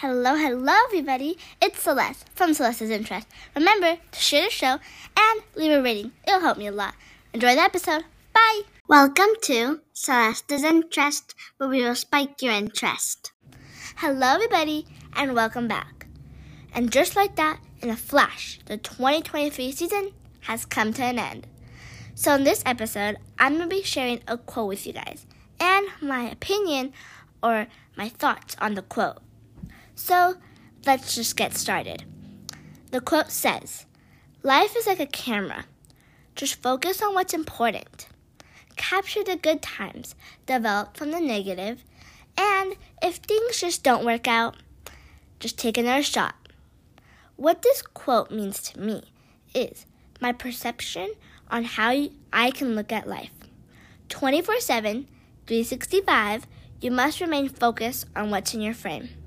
Hello, hello, everybody. It's Celeste from Celeste's Interest. Remember to share the show and leave a rating. It'll help me a lot. Enjoy the episode. Bye. Welcome to Celeste's Interest, where we will spike your interest. Hello, everybody, and welcome back. And just like that, in a flash, the 2023 season has come to an end. So, in this episode, I'm going to be sharing a quote with you guys and my opinion or my thoughts on the quote. So let's just get started. The quote says Life is like a camera. Just focus on what's important. Capture the good times, develop from the negative, and if things just don't work out, just take another shot. What this quote means to me is my perception on how I can look at life. 24 7, 365, you must remain focused on what's in your frame.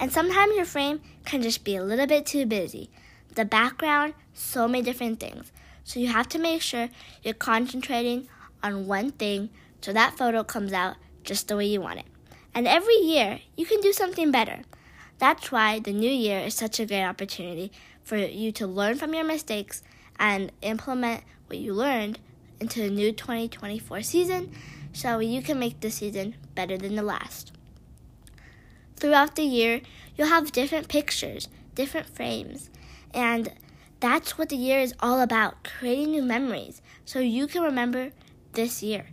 And sometimes your frame can just be a little bit too busy. The background, so many different things. So you have to make sure you're concentrating on one thing so that photo comes out just the way you want it. And every year, you can do something better. That's why the new year is such a great opportunity for you to learn from your mistakes and implement what you learned into the new 2024 season so you can make the season better than the last. Throughout the year, you'll have different pictures, different frames, and that's what the year is all about creating new memories so you can remember this year.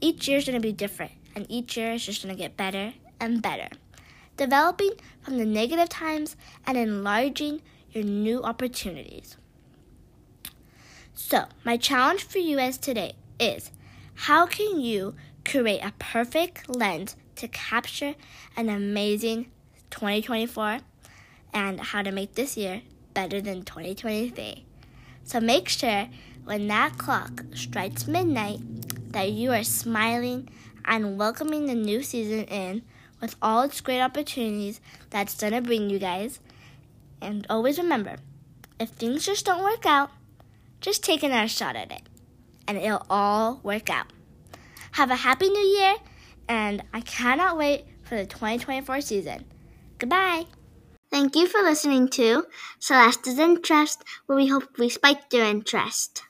Each year is going to be different, and each year is just going to get better and better. Developing from the negative times and enlarging your new opportunities. So, my challenge for you as today is how can you create a perfect lens to capture an amazing 2024 and how to make this year better than 2023. So make sure when that clock strikes midnight that you are smiling and welcoming the new season in with all its great opportunities that's going to bring you guys. And always remember, if things just don't work out, just take another shot at it and it'll all work out. Have a happy new year and I cannot wait for the 2024 season. Goodbye. Thank you for listening to Celeste's Interest, where we hope we spiked your interest.